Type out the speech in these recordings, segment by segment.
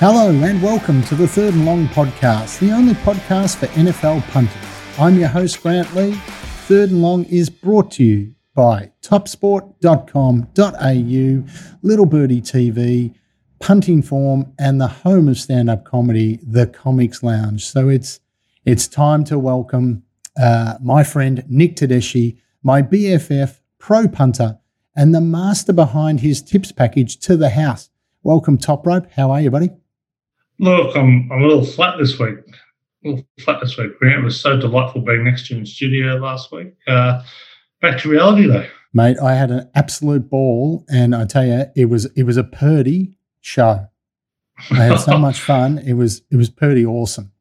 Hello and welcome to the Third and Long podcast, the only podcast for NFL punters. I'm your host, Grant Lee. Third and Long is brought to you by topsport.com.au, Little Birdie TV, Punting Form, and the home of stand-up comedy, The Comics Lounge. So it's it's time to welcome uh, my friend Nick Tedeschi, my BFF, pro punter, and the master behind his tips package to the house. Welcome, Top Rope. How are you, buddy? Look, I'm, I'm a little flat this week. A little flat this week, Grant. It was so delightful being next to you in studio last week. Uh, back to reality, though. Mate, I had an absolute ball, and I tell you, it was it was a Purdy show. I had so much fun. It was it was Purdy awesome.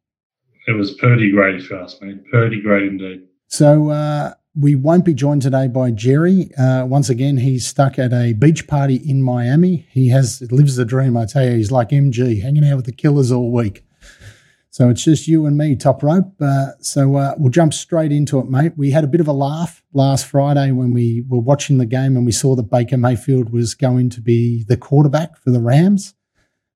It was Purdy great, if you ask me. Purdy great indeed. So uh, we won't be joined today by Jerry. Uh, once again, he's stuck at a beach party in Miami. He has lives the dream. I tell you, he's like MG, hanging out with the killers all week. So it's just you and me, top rope. Uh, so uh, we'll jump straight into it, mate. We had a bit of a laugh last Friday when we were watching the game and we saw that Baker Mayfield was going to be the quarterback for the Rams.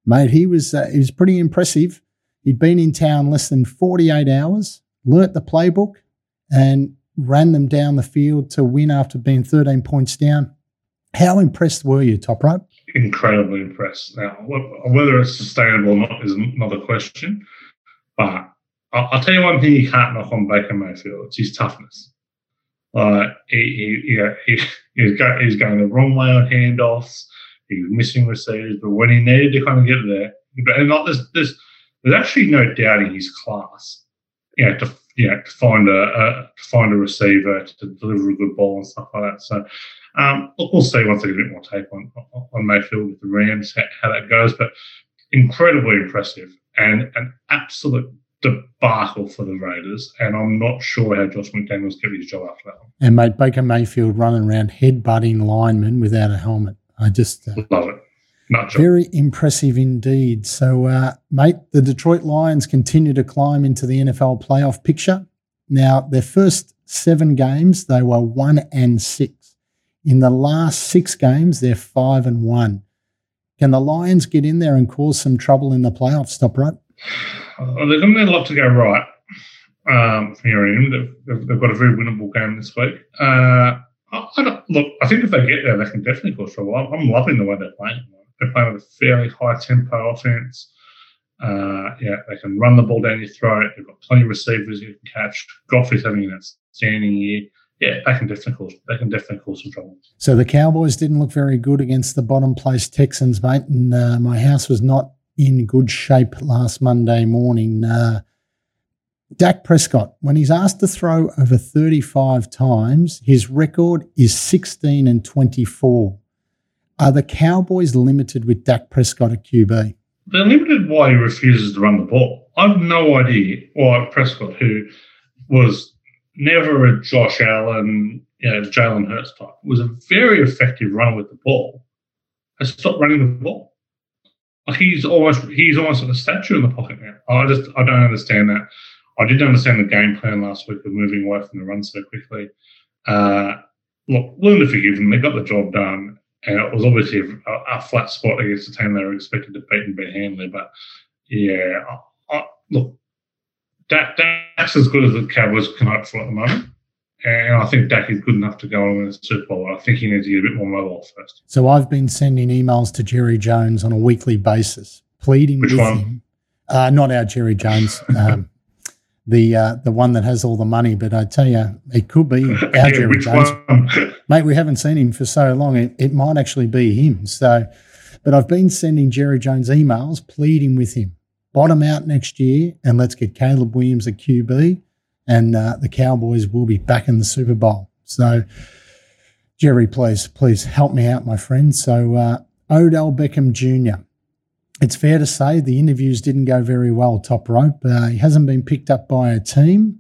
Mate, he was uh, he was pretty impressive. He'd been in town less than 48 hours, learnt the playbook, and ran them down the field to win after being 13 points down. How impressed were you, Top Rope? Incredibly impressed. Now, whether it's sustainable or not is another question. But I'll tell you one thing you can't knock on Baker Mayfield: it's his toughness. Uh, he, he, he, he's, got, he's going the wrong way on handoffs. He's missing receivers, but when he needed to kind of get there, and not there's, there's there's actually no doubting his class. You know, to you know, to find a, a to find a receiver to deliver a good ball and stuff like that. So um, we'll see once I get a bit more tape on on Mayfield with the Rams how that goes. But incredibly impressive and an absolute debacle for the Raiders. And I'm not sure how Josh McDaniels get his job after that one. And mate, Baker Mayfield running around headbutting linemen without a helmet. I just uh, love it. Very impressive indeed. So, uh, mate, the Detroit Lions continue to climb into the NFL playoff picture. Now, their first seven games, they were one and six. In the last six games, they're five and one. Can the Lions get in there and cause some trouble in the playoffs? Stop right. Well, they're going to need a lot to go right um, from here in. They've, they've, got a very winnable game this week. Uh, I, I look, I think if they get there, they can definitely cause trouble. I'm, I'm loving the way they're playing. They're playing with a fairly high tempo offense. Uh, yeah, they can run the ball down your throat. They've got plenty of receivers you can catch. Goff is having an outstanding year. Yeah, they can definitely cause they can definitely cause some trouble. So the Cowboys didn't look very good against the bottom place Texans, mate, and uh, my house was not in good shape last Monday morning. Uh, Dak Prescott, when he's asked to throw over 35 times, his record is 16 and 24. Are the Cowboys limited with Dak Prescott at QB? They're limited why he refuses to run the ball. I've no idea why Prescott, who was never a Josh Allen, you know, Jalen Hurts type, was a very effective runner with the ball, has stopped running the ball. He's almost he's almost like a statue in the pocket now. I just I don't understand that. I didn't understand the game plan last week of moving away from the run so quickly. Uh, look, willing to forgive them. They got the job done and it was obviously a, a, flat spot against the team they were expected to beat and beat Handley. But yeah, I, I, look, Dak, Dak's as good as the Cowboys can hope for at the moment. And I think Dak is good enough to go on in the Super Bowl. I think he needs to get a bit more mobile first. So I've been sending emails to Jerry Jones on a weekly basis, pleading Which with one? him. Uh, not our Jerry Jones. Um, the uh, the one that has all the money. But I tell you, it could be our yeah, Jerry Jones, mate. We haven't seen him for so long. It, it might actually be him. So, but I've been sending Jerry Jones emails pleading with him, bottom out next year, and let's get Caleb Williams at QB, and uh, the Cowboys will be back in the Super Bowl. So. Jerry, please, please help me out, my friend. So, uh, Odell Beckham Jr it's fair to say the interviews didn't go very well, top rope. Uh, he hasn't been picked up by a team.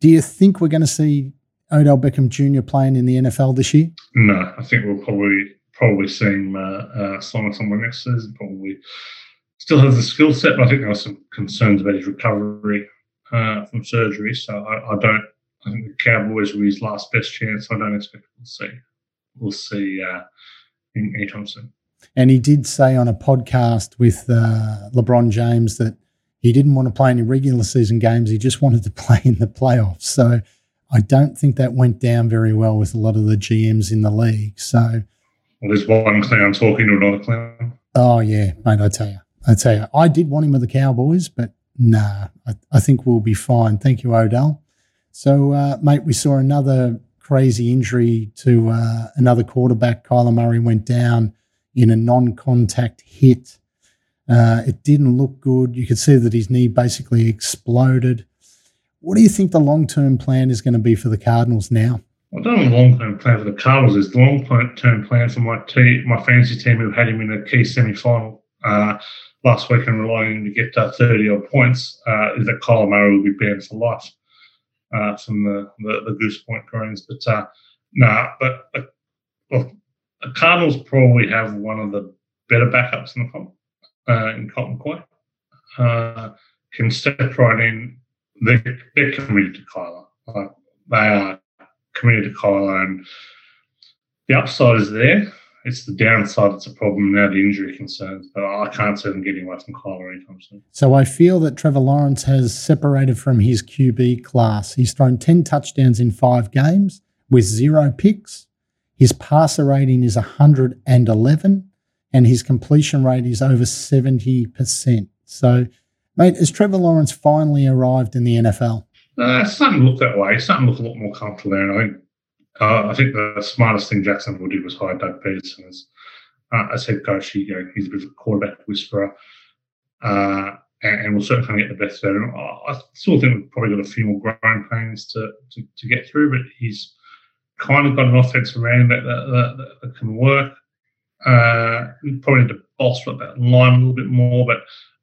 Do you think we're going to see Odell Beckham Jr. playing in the NFL this year? No, I think we'll probably probably see him uh, uh, somewhere next season. Probably still has the skill set, but I think there are some concerns about his recovery uh, from surgery. So I, I, don't. I think the Cowboys were his last best chance. I don't expect we'll see. We'll see uh, anytime soon. And he did say on a podcast with uh, LeBron James that he didn't want to play any regular season games. He just wanted to play in the playoffs. So I don't think that went down very well with a lot of the GMs in the league. So well, there's one clown talking to another clown. Oh yeah, mate. I tell you, I tell you, I did want him with the Cowboys, but nah, I, I think we'll be fine. Thank you, Odell. So, uh, mate, we saw another crazy injury to uh, another quarterback. Kyler Murray went down in a non-contact hit. Uh, it didn't look good. You could see that his knee basically exploded. What do you think the long-term plan is going to be for the Cardinals now? I don't have a long-term plan for the Cardinals. Is the long-term plan for my team, my fantasy team, who had him in a key semi-final uh, last week and relying on him to get uh, 30 odd points, uh, is that Kyler Murray will be banned for life uh, from the, the, the, Goose Point Greens. But uh, no, nah, but uh, well, the Cardinals probably have one of the better backups in the comp, uh, in Colt McCoy. Uh, can step right in. They're, they're committed to Kyler. Like, they are committed to Kyler, and the upside is there. It's the downside that's a problem now, the injury concerns. But I can't see them getting away from Kyler anytime soon. So I feel that Trevor Lawrence has separated from his QB class. He's thrown 10 touchdowns in five games with zero picks. His passer rating is 111 and his completion rate is over 70%. So, mate, has Trevor Lawrence finally arrived in the NFL? Uh, it's starting to look that way. It's starting to look a lot more comfortable there. And I think uh, I think the smartest thing Jacksonville did was hire Doug Pederson as, uh, as head coach. He, you know, he's a bit of a quarterback whisperer, uh, and, and, will certainly get the best out of him. I still think we've probably got a few more growing pains to, to, to get through, but he's kind of got an offense around that that, that, that can work. Uh, probably need to bolster that line a little bit more, but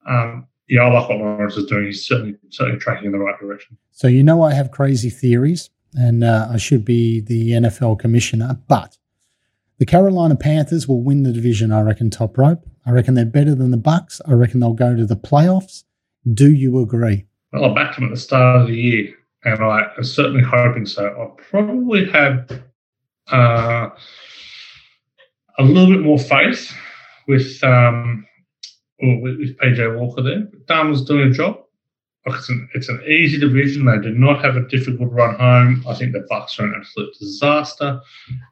um, yeah, I like what Lawrence is doing. He's certainly certainly tracking in the right direction. So you know, I have crazy theories and uh, I should be the NFL commissioner. But the Carolina Panthers will win the division. I reckon top rope. I reckon they're better than the Bucks. I reckon they'll go to the playoffs. Do you agree? Well, I backed them at the start of the year, and I am certainly hoping so. I probably had uh, a little bit more faith with um, with, PJ Walker there. Dan was doing a job it's an, it's an easy division. They did not have a difficult run home. I think the Bucks are an absolute disaster.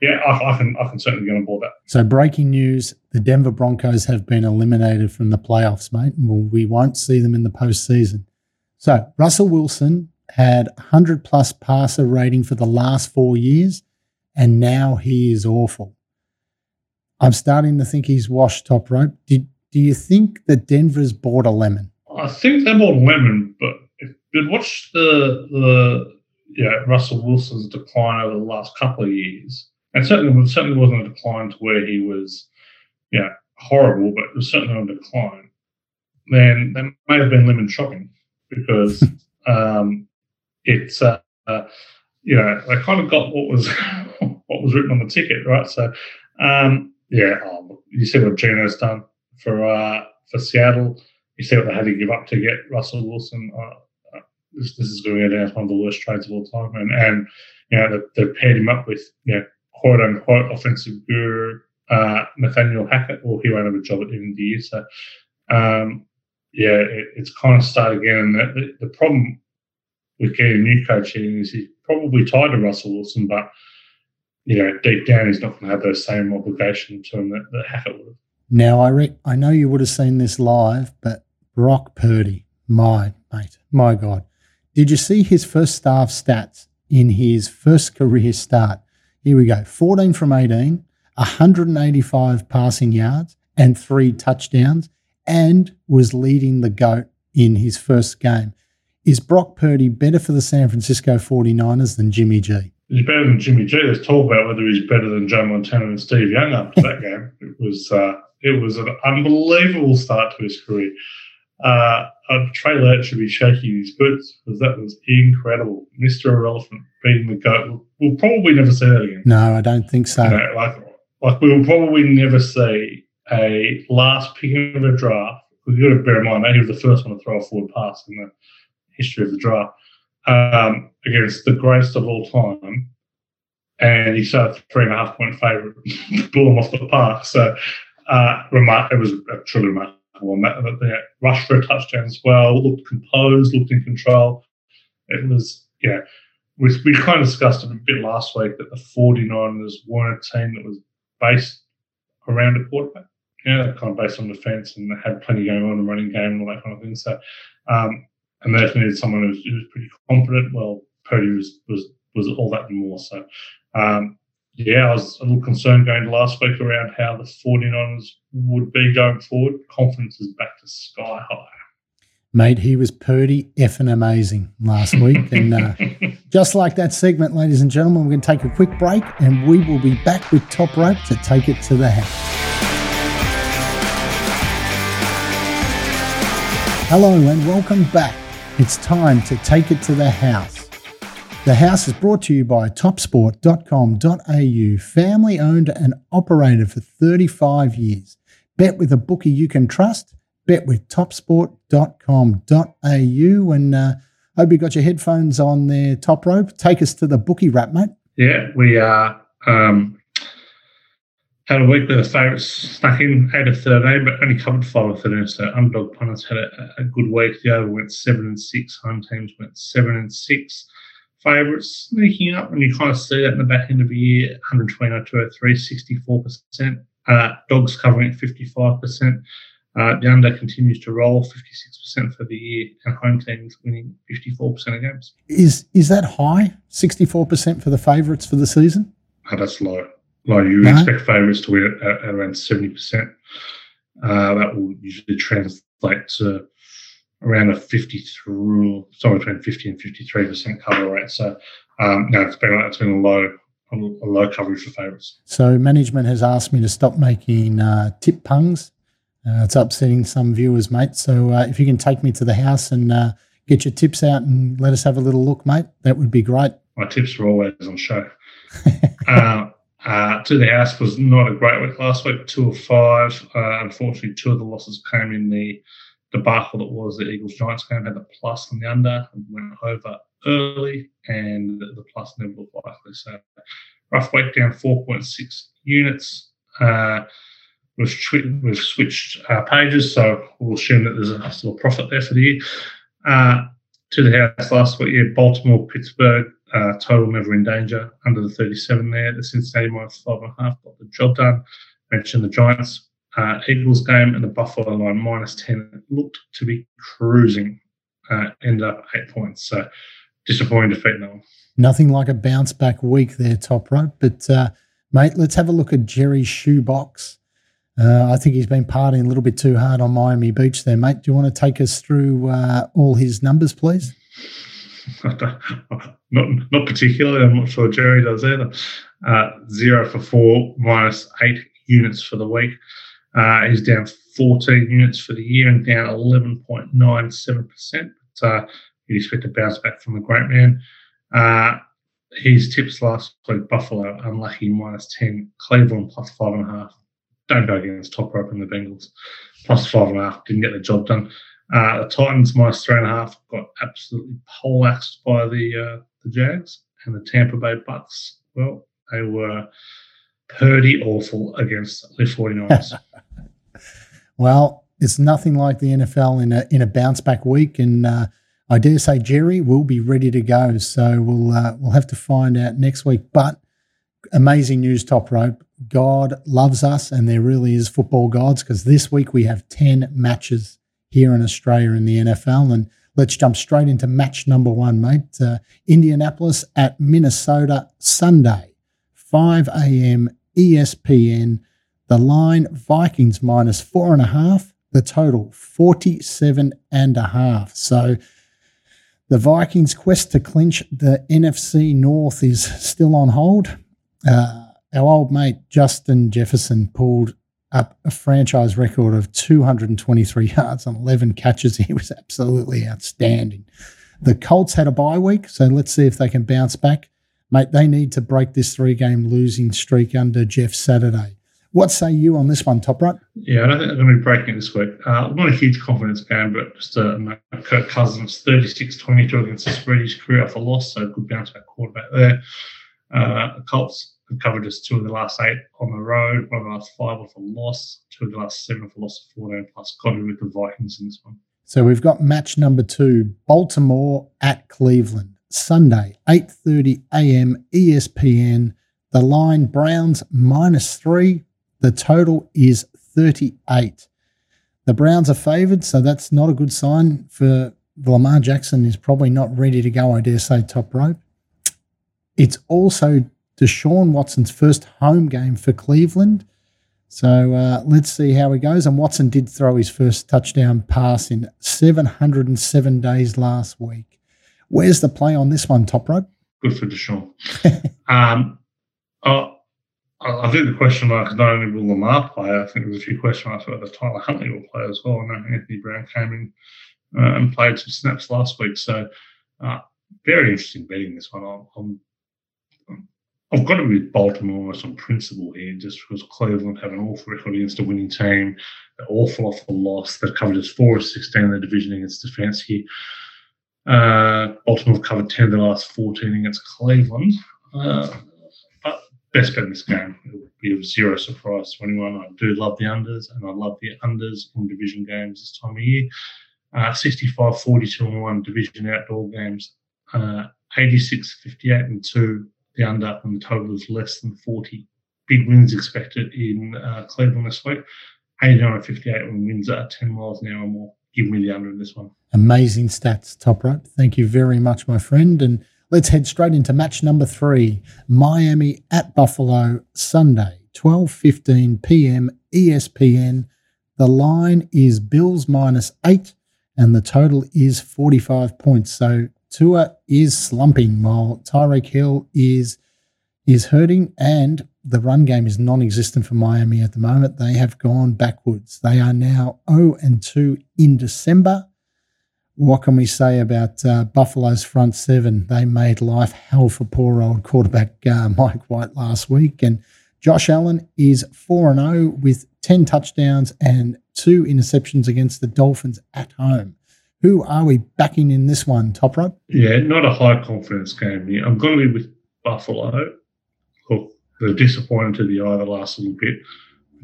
Yeah, I, I can I can certainly get on board that. So breaking news: the Denver Broncos have been eliminated from the playoffs, mate. We won't see them in the postseason. So Russell Wilson had 100 plus passer rating for the last four years, and now he is awful. I'm starting to think he's washed top rope. Did do you think that Denver's bought a lemon? I think they bought a lemon, but if you watch the the yeah Russell Wilson's decline over the last couple of years, and certainly certainly wasn't a decline to where he was, yeah, horrible, but it was certainly a decline. Then that may have been lemon shopping because um, it's uh, uh, you know they kind of got what was what was written on the ticket, right? So um, yeah, oh, you see what Geno's done for uh, for Seattle you see what they had to give up to get Russell Wilson. Uh, uh, this, this, is going to go down as one of the worst trades of all time. And, and you know, they, they paired him up with, you know, quote unquote offensive guru uh, Nathaniel Hackett, or he won't have a job at the end of the year. So, um, yeah, it, it's kind of start again. And the, the, the, problem with getting a new coach in is he's probably tied to Russell Wilson, but you know, deep down, he's not going to have those same obligation to him that, that Hackett would have. Now, I re- I know you would have seen this live, but Brock Purdy, my mate, my God. Did you see his first staff stats in his first career start? Here we go 14 from 18, 185 passing yards, and three touchdowns, and was leading the GOAT in his first game. Is Brock Purdy better for the San Francisco 49ers than Jimmy G? He's better than Jimmy G. Let's talk about whether he's better than Joe Montana and Steve Young after that game. It was uh, it was an unbelievable start to his career. Uh, uh, Trey Lance should be shaking his boots because that was incredible. Mr. Irrelevant beating the GOAT. We'll, we'll, probably never see that again. No, I don't think so. You know, like, like we will probably never see a last pick of the draft. We've got to bear in mind that he was the first one to throw a forward pass in the history of the draft um, against the greatest of all time. And he started three and a half point favourite, blew him off the park. So Uh, remar- it was a truly remarkable. That, that, rushed for a touchdown as well. Looked composed. Looked in control. It was yeah. We, we kind of discussed it a bit last week that the 49ers weren't a team that was based around a quarterback. Yeah, kind of based on defense and had plenty going on the running game and all that kind of thing. So, um, they needed someone who was, who was pretty confident. Well, Purdy was was was all that and more. So, um, yeah, I was a little concerned going to last week around how the 49ers would be going forward. Confidence is back to sky high. Mate, he was Purdy effing amazing last week. and uh, just like that segment, ladies and gentlemen, we're going to take a quick break and we will be back with Top Rope to take it to the house. Hello and welcome back. It's time to take it to the house. The house is brought to you by topsport.com.au, family owned and operated for 35 years. Bet with a bookie you can trust. Bet with topsport.com.au. And uh, hope you got your headphones on there, top rope. Take us to the bookie wrap, mate. Yeah, we are. Um, had a week with the favourites snuck in eight of thirteen, but only covered five of thirteen. So underdog punters had a, a, good week. The over went seven and six. Home teams went seven and six favourites sneaking up, and you kind of see that in the back end of the year 129 203, 64%. Uh, dogs covering at 55%. Uh, the under continues to roll 56% for the year, and home teams winning 54% of games. Is is that high? 64% for the favourites for the season? Oh, that's low. Low. You no? expect favourites to win at, at around 70%. Uh, that will usually translate to around a 53, somewhere between 50 and 53% cover rate. So, um, no, it's been, it's been a low, a low coverage for favourites. So, management has asked me to stop making uh, tip pungs. Uh, it's upsetting some viewers, mate. So, uh, if you can take me to the house and uh, get your tips out and let us have a little look, mate, that would be great. My tips are always on show. Uh, uh, to the house was not a great week last week, two of five. unfortunately, two of the losses came in the debacle that was the Eagles Giants game had the plus on the under and went over early, and the plus never looked likely. So rough weight down 4.6 units. Uh, we've, twi- we've switched uh, pages, so we'll assume that there's a a profit there for the year. Uh, to the house last week, yeah, Baltimore, Pittsburgh, uh, total never in danger under the 37 there. The Cincinnati minus five and a half got the job done. Mentioned the Giants uh, Eagles game and the Buffalo line minus 10 looked to be cruising, uh, ended up eight points. So disappointing defeat, no. Nothing like a bounce back week there, top rope. But, uh, mate, let's have a look at Jerry's shoebox. Uh, I think he's been partying a little bit too hard on Miami Beach there, mate. Do you want to take us through uh, all his numbers, please? not, not particularly. I'm not sure Jerry does either. Uh, zero for four, minus eight units for the week. Uh, he's down 14 units for the year and down 11.97%. But uh, you'd expect to bounce back from the great man. Uh, his tips last week Buffalo, unlucky, minus 10. Cleveland, plus 5.5. Don't go against top rope and the Bengals. Plus 5.5. Didn't get the job done. Uh, the Titans, minus 3.5. Got absolutely poleaxed by the, uh, the Jags. And the Tampa Bay Bucks, well, they were Purdy awful against the 49ers. well, it's nothing like the NFL in a in a bounce back week, and uh, I dare say Jerry will be ready to go. So we'll uh, we'll have to find out next week. But amazing news, top rope. God loves us, and there really is football gods because this week we have ten matches here in Australia in the NFL, and let's jump straight into match number one, mate. Uh, Indianapolis at Minnesota Sunday. 5 a.m. ESPN. The line Vikings minus four and a half. The total 47 and a half. So the Vikings' quest to clinch the NFC North is still on hold. Uh, our old mate Justin Jefferson pulled up a franchise record of 223 yards and 11 catches. He was absolutely outstanding. The Colts had a bye week, so let's see if they can bounce back mate, they need to break this three game losing streak under Jeff Saturday. What say you on this one, Top Rope? Yeah, I don't think they're going to be breaking it this week. Uh, not a huge confidence game, but just uh, Kirk Cousins 36 22 against the spread. His career off a loss, so good bounce back quarterback there. Uh, the Colts They've covered just two of the last eight on the road, one of the last five off a loss, two of the last seven off a loss of 14, plus got with the Vikings in this one. So we've got match number two, Baltimore at Cleveland, Sunday, 8.30 a.m. ESPN. The line Browns minus three. The total is 38. The Browns are favoured, so that's not a good sign for Lamar Jackson is probably not ready to go, I dare say, top rope. It's also Deshaun Watson's first home game for Cleveland. So uh, let's see how he goes. And Watson did throw his first touchdown pass in 707 days last week. Where's the play on this one, Top Rope? Good for Deshaun. um, uh, I think the question mark is not only will Lamar play, I think there's a few question marks whether Tyler Huntley will play as well. I know Anthony Brown came in uh, and played some snaps last week. So uh, very interesting betting this one. I'm, I'm, I've got to be Baltimore on principle here, just because Cleveland have an awful record against a winning team. They're awful off the loss. They've covered just four or sixteen in the division against Stefanski. Uh, Baltimore covered ten of the last fourteen against Cleveland. Uh, but best bet in this game. It would be of zero surprise to anyone. I do love the unders, and I love the unders in division games this time of year. Uh, 65 42 and 1 division outdoor games, uh, 86 58 and 2, the under, and the total is less than 40. Big wins expected in uh, Cleveland this week. 89 and 58 when wins are 10 miles an hour or more. Give me the under in this one. Amazing stats, top rope. Thank you very much, my friend. And let's head straight into match number three Miami at Buffalo, Sunday, 12.15 p.m. ESPN. The line is Bills minus eight and the total is 45 points. So Tua is slumping while Tyreek Hill is is hurting and the run game is non-existent for Miami at the moment. They have gone backwards. They are now 0 and 2 in December. What can we say about uh, Buffalo's front seven? They made life hell for poor old quarterback uh, Mike White last week, and Josh Allen is 4 and 0 with 10 touchdowns and two interceptions against the Dolphins at home. Who are we backing in this one, Top Rope? Yeah, not a high confidence game here. I'm going to be with Buffalo. Look, they're disappointed to the eye the last little bit.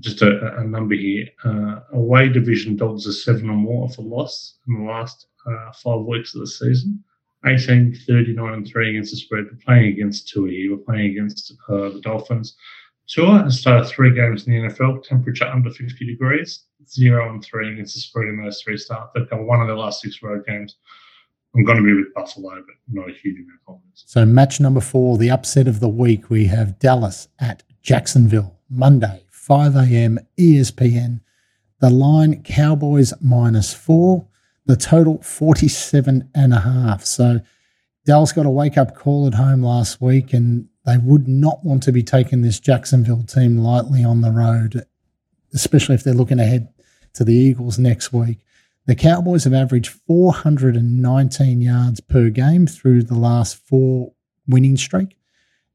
Just a, a number here. Uh, away division dogs are seven or more for loss in the last uh, five weeks of the season. 18, 39, and 3 against the spread. We're playing against Tua here. We're playing against uh, the Dolphins. Tua has started three games in the NFL, temperature under 50 degrees, zero and three against the spread in those three starts. They've got one of their last six road games. I'm going to be with Buffalo, but not a huge amount of confidence. So, match number four, the upset of the week, we have Dallas at Jacksonville, Monday, 5 a.m. ESPN. The line Cowboys minus four, the total 47 and a half. So, Dallas got a wake up call at home last week, and they would not want to be taking this Jacksonville team lightly on the road, especially if they're looking ahead to the Eagles next week. The Cowboys have averaged 419 yards per game through the last four winning streak.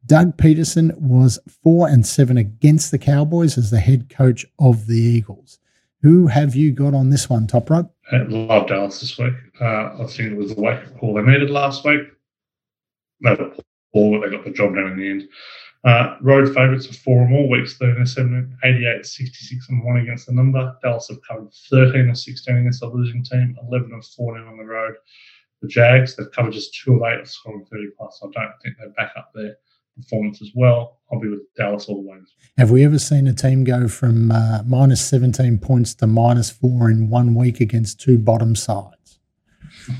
Doug Pederson was four and seven against the Cowboys as the head coach of the Eagles. Who have you got on this one, Top Rope? I love Dallas this week. Uh, I think it was the wake up call they needed last week. They were or they got the job done in the end. Uh, road favourites for four or more weeks, 13 and 7, 88, 66 and 1 against the number. Dallas have covered 13 and 16 against the losing team, 11 and 14 on the road. The Jags, they've covered just 2 of 8 of scoring 30 plus. I don't think they back up their performance as well. I'll be with Dallas all the way. Have we ever seen a team go from uh, minus 17 points to minus 4 in one week against two bottom sides?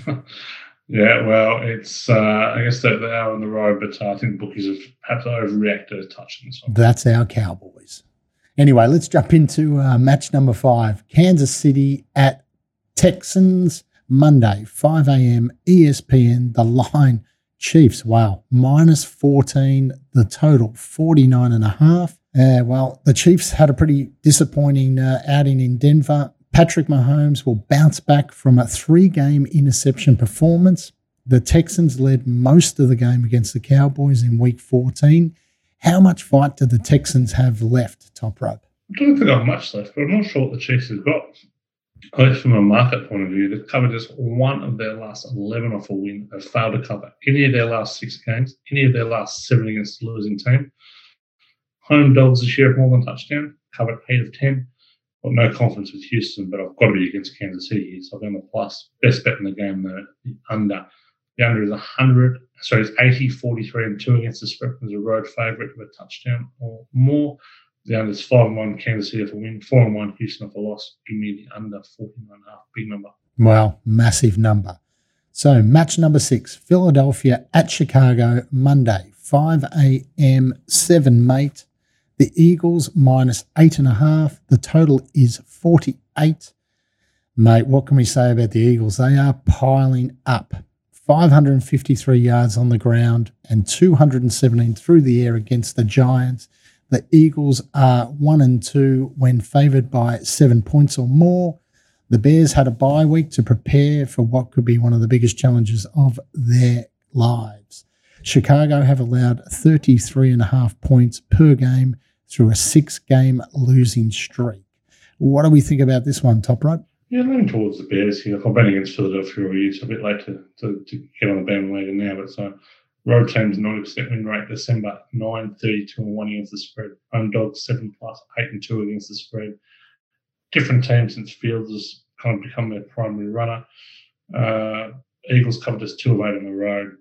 Yeah, well, it's uh, I guess they are on the road, but uh, I think bookies have perhaps overreacted a touch in this one. That's our Cowboys. Anyway, let's jump into uh, match number five: Kansas City at Texans Monday, 5 a.m. ESPN. The line Chiefs. Wow, minus 14. The total 49 and a half. Uh, well, the Chiefs had a pretty disappointing uh, outing in Denver. Patrick Mahomes will bounce back from a three game interception performance. The Texans led most of the game against the Cowboys in week 14. How much fight do the Texans have left, top? I don't think have much left, but I'm not sure what the Chiefs have got. At least from a market point of view, they've covered just one of their last 11 off a win. They've failed to cover any of their last six games, any of their last seven against the losing team. home dogs this year have more than touchdown, covered 8 of 10. Got no confidence with Houston, but I've got to be against Kansas City here. So I've done the plus. Best bet in the game, the, the under. The under is 100, sorry, it's 80, 43, and 2 against the spread. There's a road favourite of a touchdown or more. The under is 5 and 1, Kansas City for win, 4 and 1, Houston for loss. Give me the under 49 and a half, big number. Wow, massive number. So, match number six Philadelphia at Chicago, Monday, 5 a.m., 7 mate. The Eagles minus eight and a half. The total is 48. Mate, what can we say about the Eagles? They are piling up 553 yards on the ground and 217 through the air against the Giants. The Eagles are one and two when favoured by seven points or more. The Bears had a bye week to prepare for what could be one of the biggest challenges of their lives. Chicago have allowed 33 and a half points per game through a six game losing streak. What do we think about this one, Top Rope? Yeah, leaning towards the Bears here. I've been against Philadelphia all year, so a bit late to, to, to get on the bandwagon now. But so road teams 90% win rate December 9, 32 and 1 against the spread. Home dogs 7 plus 8 and 2 against the spread. Different teams since Fields has kind of become their primary runner. Uh, Eagles covered us 2 of 8 on the road.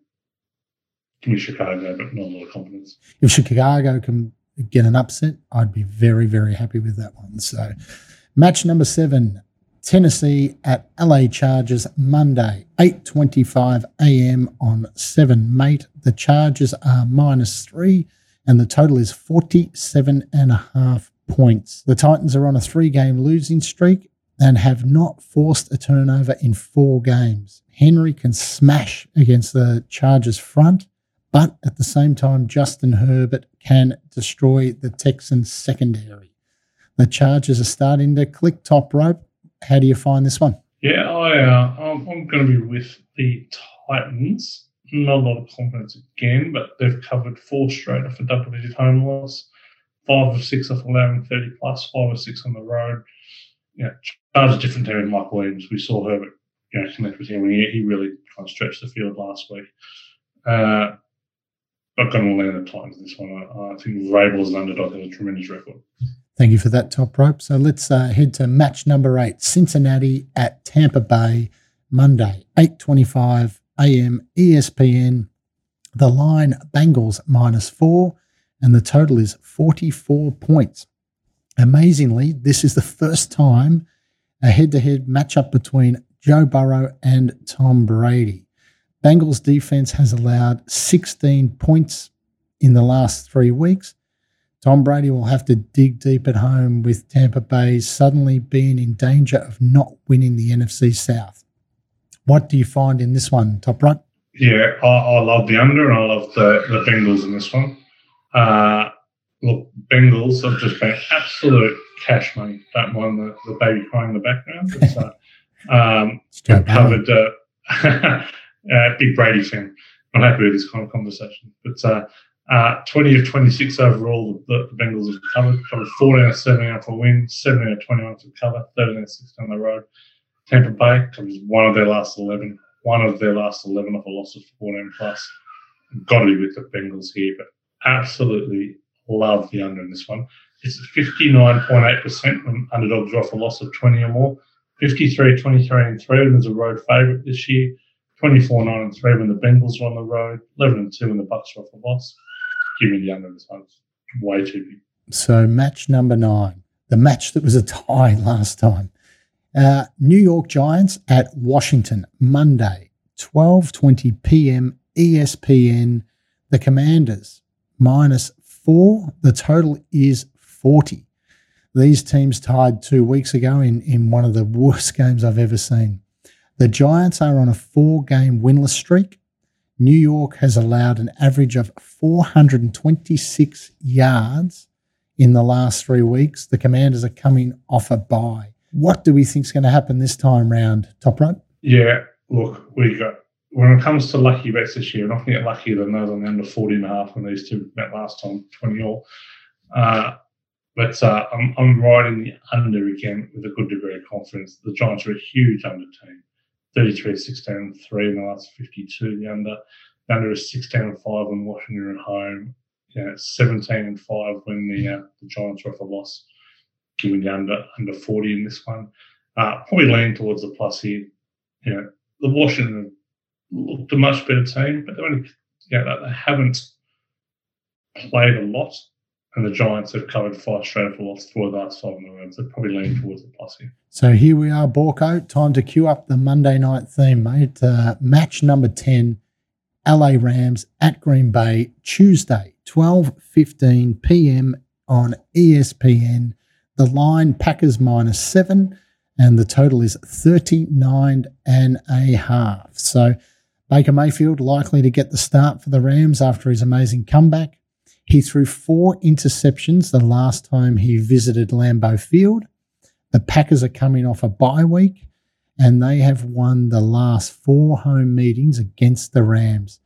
Give me Chicago, but not a lot of confidence. If Chicago can get an upset, I'd be very, very happy with that one. So, match number seven, Tennessee at LA Chargers Monday, 8:25 a.m. on 7 Mate. The Chargers are minus 3 and the total is 47 and a half points. The Titans are on a 3-game losing streak and have not forced a turnover in 4 games. Henry can smash against the Chargers front but at the same time, Justin Herbert can destroy the Texans secondary. The Chargers are starting to click top rope. How do you find this one? Yeah, I, uh, I'm, I'm going to be with the Titans. Not a lot of confidence again, but they've covered four straight off a double digit home loss, five of six off allowing 30 plus, five of six on the road. Know, Chargers different team with Mike Williams. We saw Herbert you know, connect with him. He, he really kind of stretched the field last week. Uh, not going to land the Titans this one. I, I think Vrabel's an underdog has a tremendous record. Thank you for that top rope. So let's uh, head to match number eight, Cincinnati at Tampa Bay, Monday, 8.25 a.m. ESPN. The line Bengals minus four, and the total is 44 points. Amazingly, this is the first time a head-to-head matchup between Joe Burrow and Tom Brady. Bengals defense has allowed 16 points in the last three weeks. Tom Brady will have to dig deep at home with Tampa Bay suddenly being in danger of not winning the NFC South. What do you find in this one, Top Rope? Yeah, I, I love the under and I love the, the Bengals in this one. Uh, look, Bengals have just been absolute cash money. Don't mind the, the baby crying in the background. But, uh, um, covered. Uh, uh, big Brady fan. Not happy with this kind of conversation. But uh, uh, 20 of 26 overall, the, the Bengals have covered. Covered 14 out of 7 out for win, 7 out of 21 for cover, 13 out of 6 on the road. Tampa Bay covers one of their last 11, one of their last 11 of a loss of 14 plus. Got to be with the Bengals here, but absolutely love the under in this one. It's 59.8% when underdogs are off a loss of 20 or more. 53, 23, and 3 and there's a road favourite this year. 24 9 and 3 when the Bengals were on the road, 11 and 2 when the Bucks were off the loss. Give me the under this one. Way too big. So, match number nine, the match that was a tie last time. Uh, New York Giants at Washington, Monday, 12.20 p.m. ESPN. The Commanders, minus four. The total is 40. These teams tied two weeks ago in, in one of the worst games I've ever seen. The Giants are on a four game winless streak. New York has allowed an average of 426 yards in the last three weeks. The Commanders are coming off a bye. What do we think is going to happen this time round, Top Rope? Yeah, look, we got when it comes to lucky bets this year, nothing get luckier than those on the under 40 and a half when these two met last time, 20 all. Uh, but uh, I'm, I'm riding the under again with a good degree of confidence. The Giants are a huge under team. 33, 16, and 3 in the last 52. The under, the under is 16 and 5 when Washington at home. know, 17 and 5 when the, uh, the Giants were off a loss. Give me the under, under 40 in this one. Uh, probably lean towards the plus here. You know, the Washington looked a much better team, but they only, know, they haven't played a lot and the Giants have covered five straight for of the last five in the row. So probably leaning towards the plus here. So here we are, Borko. Time to cue up the Monday night theme, mate. Uh, match number 10, LA Rams at Green Bay, Tuesday, 12.15 p.m. on ESPN. The line, Packers minus seven, and the total is 39 and a half. So Baker Mayfield likely to get the start for the Rams after his amazing comeback. He threw four interceptions the last time he visited Lambeau Field. The Packers are coming off a bye week and they have won the last four home meetings against the Rams.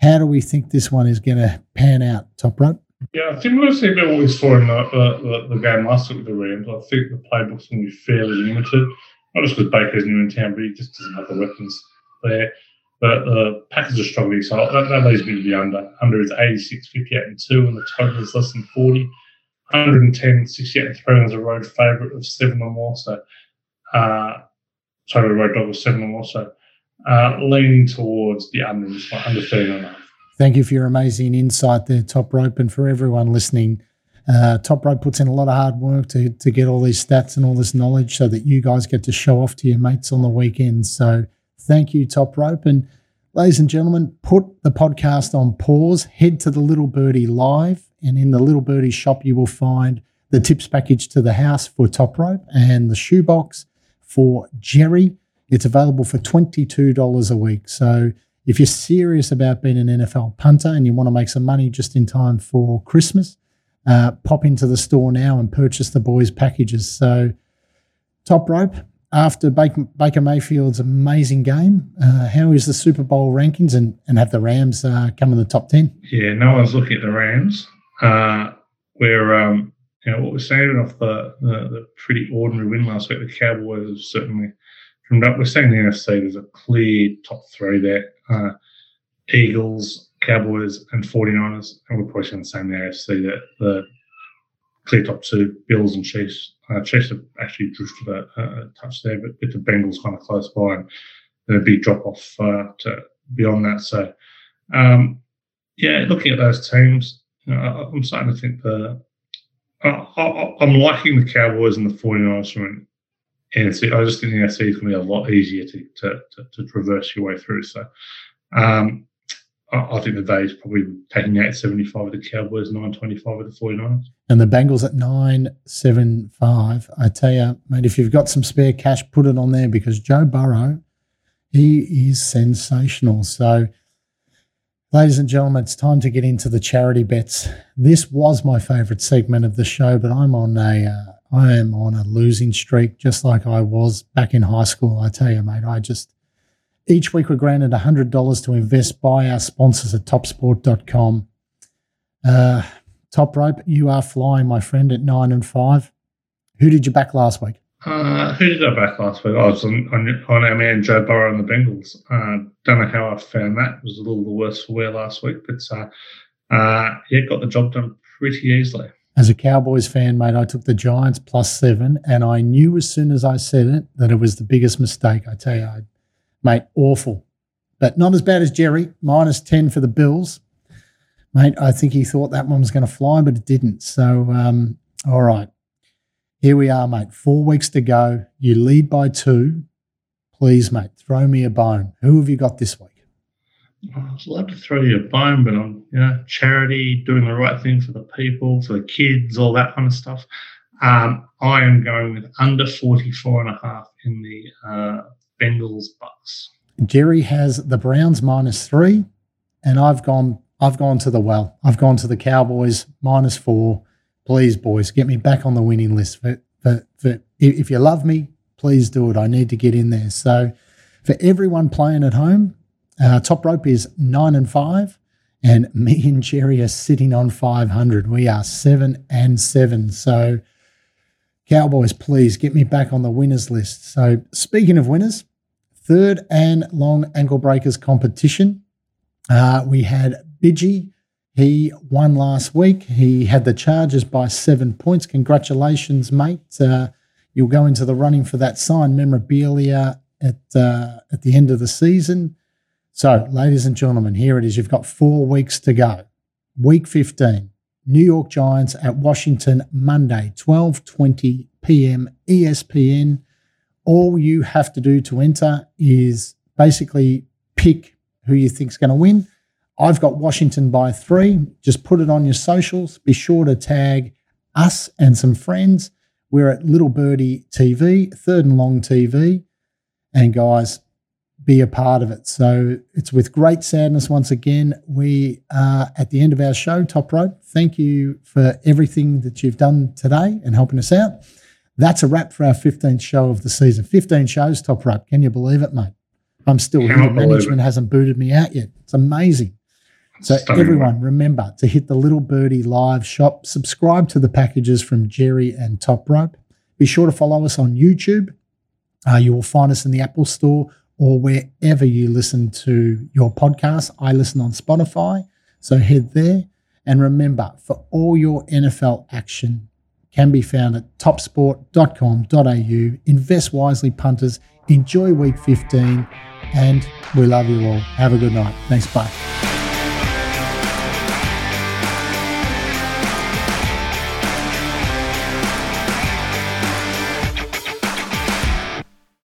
How do we think this one is going to pan out, Top Rope? Yeah, going to what we saw in the, the, the, game last week with the Rams. I think the playbook's going to be fairly limited, not just because Baker's new in town, but he just doesn't have the weapons there. But the Packers are struggling, so that, that me to the under. Under is 86, 58 and 2, and the total is less than 40. 110, 68 and 3 is a road favourite of 7 or more. So, uh, sorry, road dog of 7 or more. So, uh, leaning towards the under, under 13 and a half. Thank you for your amazing insight there, Top Rope, and for everyone listening. Uh, Top Rope puts in a lot of hard work to, to get all these stats and all this knowledge so that you guys get to show off to your mates on the weekends. So, Thank you, Top Rope. And ladies and gentlemen, put the podcast on pause, head to the Little Birdie Live, and in the Little Birdie shop, you will find the tips package to the house for Top Rope and the shoebox for Jerry. It's available for $22 a week. So if you're serious about being an NFL punter and you want to make some money just in time for Christmas, uh, pop into the store now and purchase the boys' packages. So, top rope, after Baker, Mayfield's amazing game, uh, how is the Super Bowl rankings and, and have the Rams uh, come in the top 10? Yeah, no one's looking at the Rams. Uh, where, um, you know, what we're saying off the, the, the, pretty ordinary win last week, the Cowboys have certainly from that. We're saying the NFC, there's a clear top three there uh, Eagles, Cowboys, and 49ers. And we're probably saying the same the AFC that the clear top two, Bills and Chiefs. Uh, Chiefs have actually drifted a, a touch there, but with the Bengals kind of close by and a big drop off uh, to beyond that. So, um, yeah, looking at those teams, you know, I'm starting to think the I, am liking the Cowboys and the 49ers from an NFC. I just think the NFC is going to be a lot easier to, to, to, to traverse your way through. So, um, I think the is probably taking 875 with the Cowboys, 925 with the 49ers. And the Bengals at 975. I tell you, mate, if you've got some spare cash, put it on there because Joe Burrow, he is sensational. So, ladies and gentlemen, it's time to get into the charity bets. This was my favourite segment of the show, but I'm on a, uh, I am on a losing streak, just like I was back in high school. I tell you, mate, I just each week, we're granted $100 to invest by our sponsors at topsport.com. Uh, top rope, you are flying, my friend, at nine and five. Who did you back last week? Uh, who did I back last week? I was on, on, on our man Joe Burrow and the Bengals. Uh, don't know how I found that. It was a little the worse for wear last week, but uh, uh, yeah, got the job done pretty easily. As a Cowboys fan, mate, I took the Giants plus seven, and I knew as soon as I said it that it was the biggest mistake. I tell you, I mate, awful. But not as bad as Jerry, minus 10 for the Bills. Mate, I think he thought that one was going to fly, but it didn't. So, um, all right. Here we are, mate. Four weeks to go. You lead by two. Please, mate, throw me a bone. Who have you got this week? I'd love to throw you a bone, but I'm, you know, charity, doing the right thing for the people, for the kids, all that kind of stuff. Um, I am going with under 44 and a half in the uh, Bengals Bucks. Jerry has the Browns minus three, and I've gone I've gone to the well. I've gone to the Cowboys minus four. Please, boys, get me back on the winning list. For, for, for if you love me, please do it. I need to get in there. So, for everyone playing at home, uh, top rope is nine and five, and me and Jerry are sitting on five hundred. We are seven and seven. So Cowboys, please get me back on the winners list. So, speaking of winners, third and long ankle breakers competition. Uh, we had Bidgie. He won last week. He had the Chargers by seven points. Congratulations, mate. Uh, you'll go into the running for that signed memorabilia at uh, at the end of the season. So, ladies and gentlemen, here it is. You've got four weeks to go. Week 15, New York Giants at Washington, Monday, 12:20 p.m. ESPN. All you have to do to enter is basically pick who you think's going to win I've got Washington by three. Just put it on your socials. Be sure to tag us and some friends. We're at Little Birdie TV, Third and Long TV. And guys, be a part of it. So it's with great sadness once again. We are at the end of our show, Top Rope. Thank you for everything that you've done today and helping us out. That's a wrap for our 15th show of the season. 15 shows, Top Rope. Can you believe it, mate? I'm still here. Management hasn't booted me out yet. It's amazing. So Stunning. everyone, remember to hit the Little Birdie live shop, subscribe to the packages from Jerry and Top Rope. Be sure to follow us on YouTube. Uh, you will find us in the Apple Store or wherever you listen to your podcast. I listen on Spotify, so head there. And remember, for all your NFL action, can be found at topsport.com.au. Invest wisely, punters. Enjoy week 15, and we love you all. Have a good night. Thanks. Bye.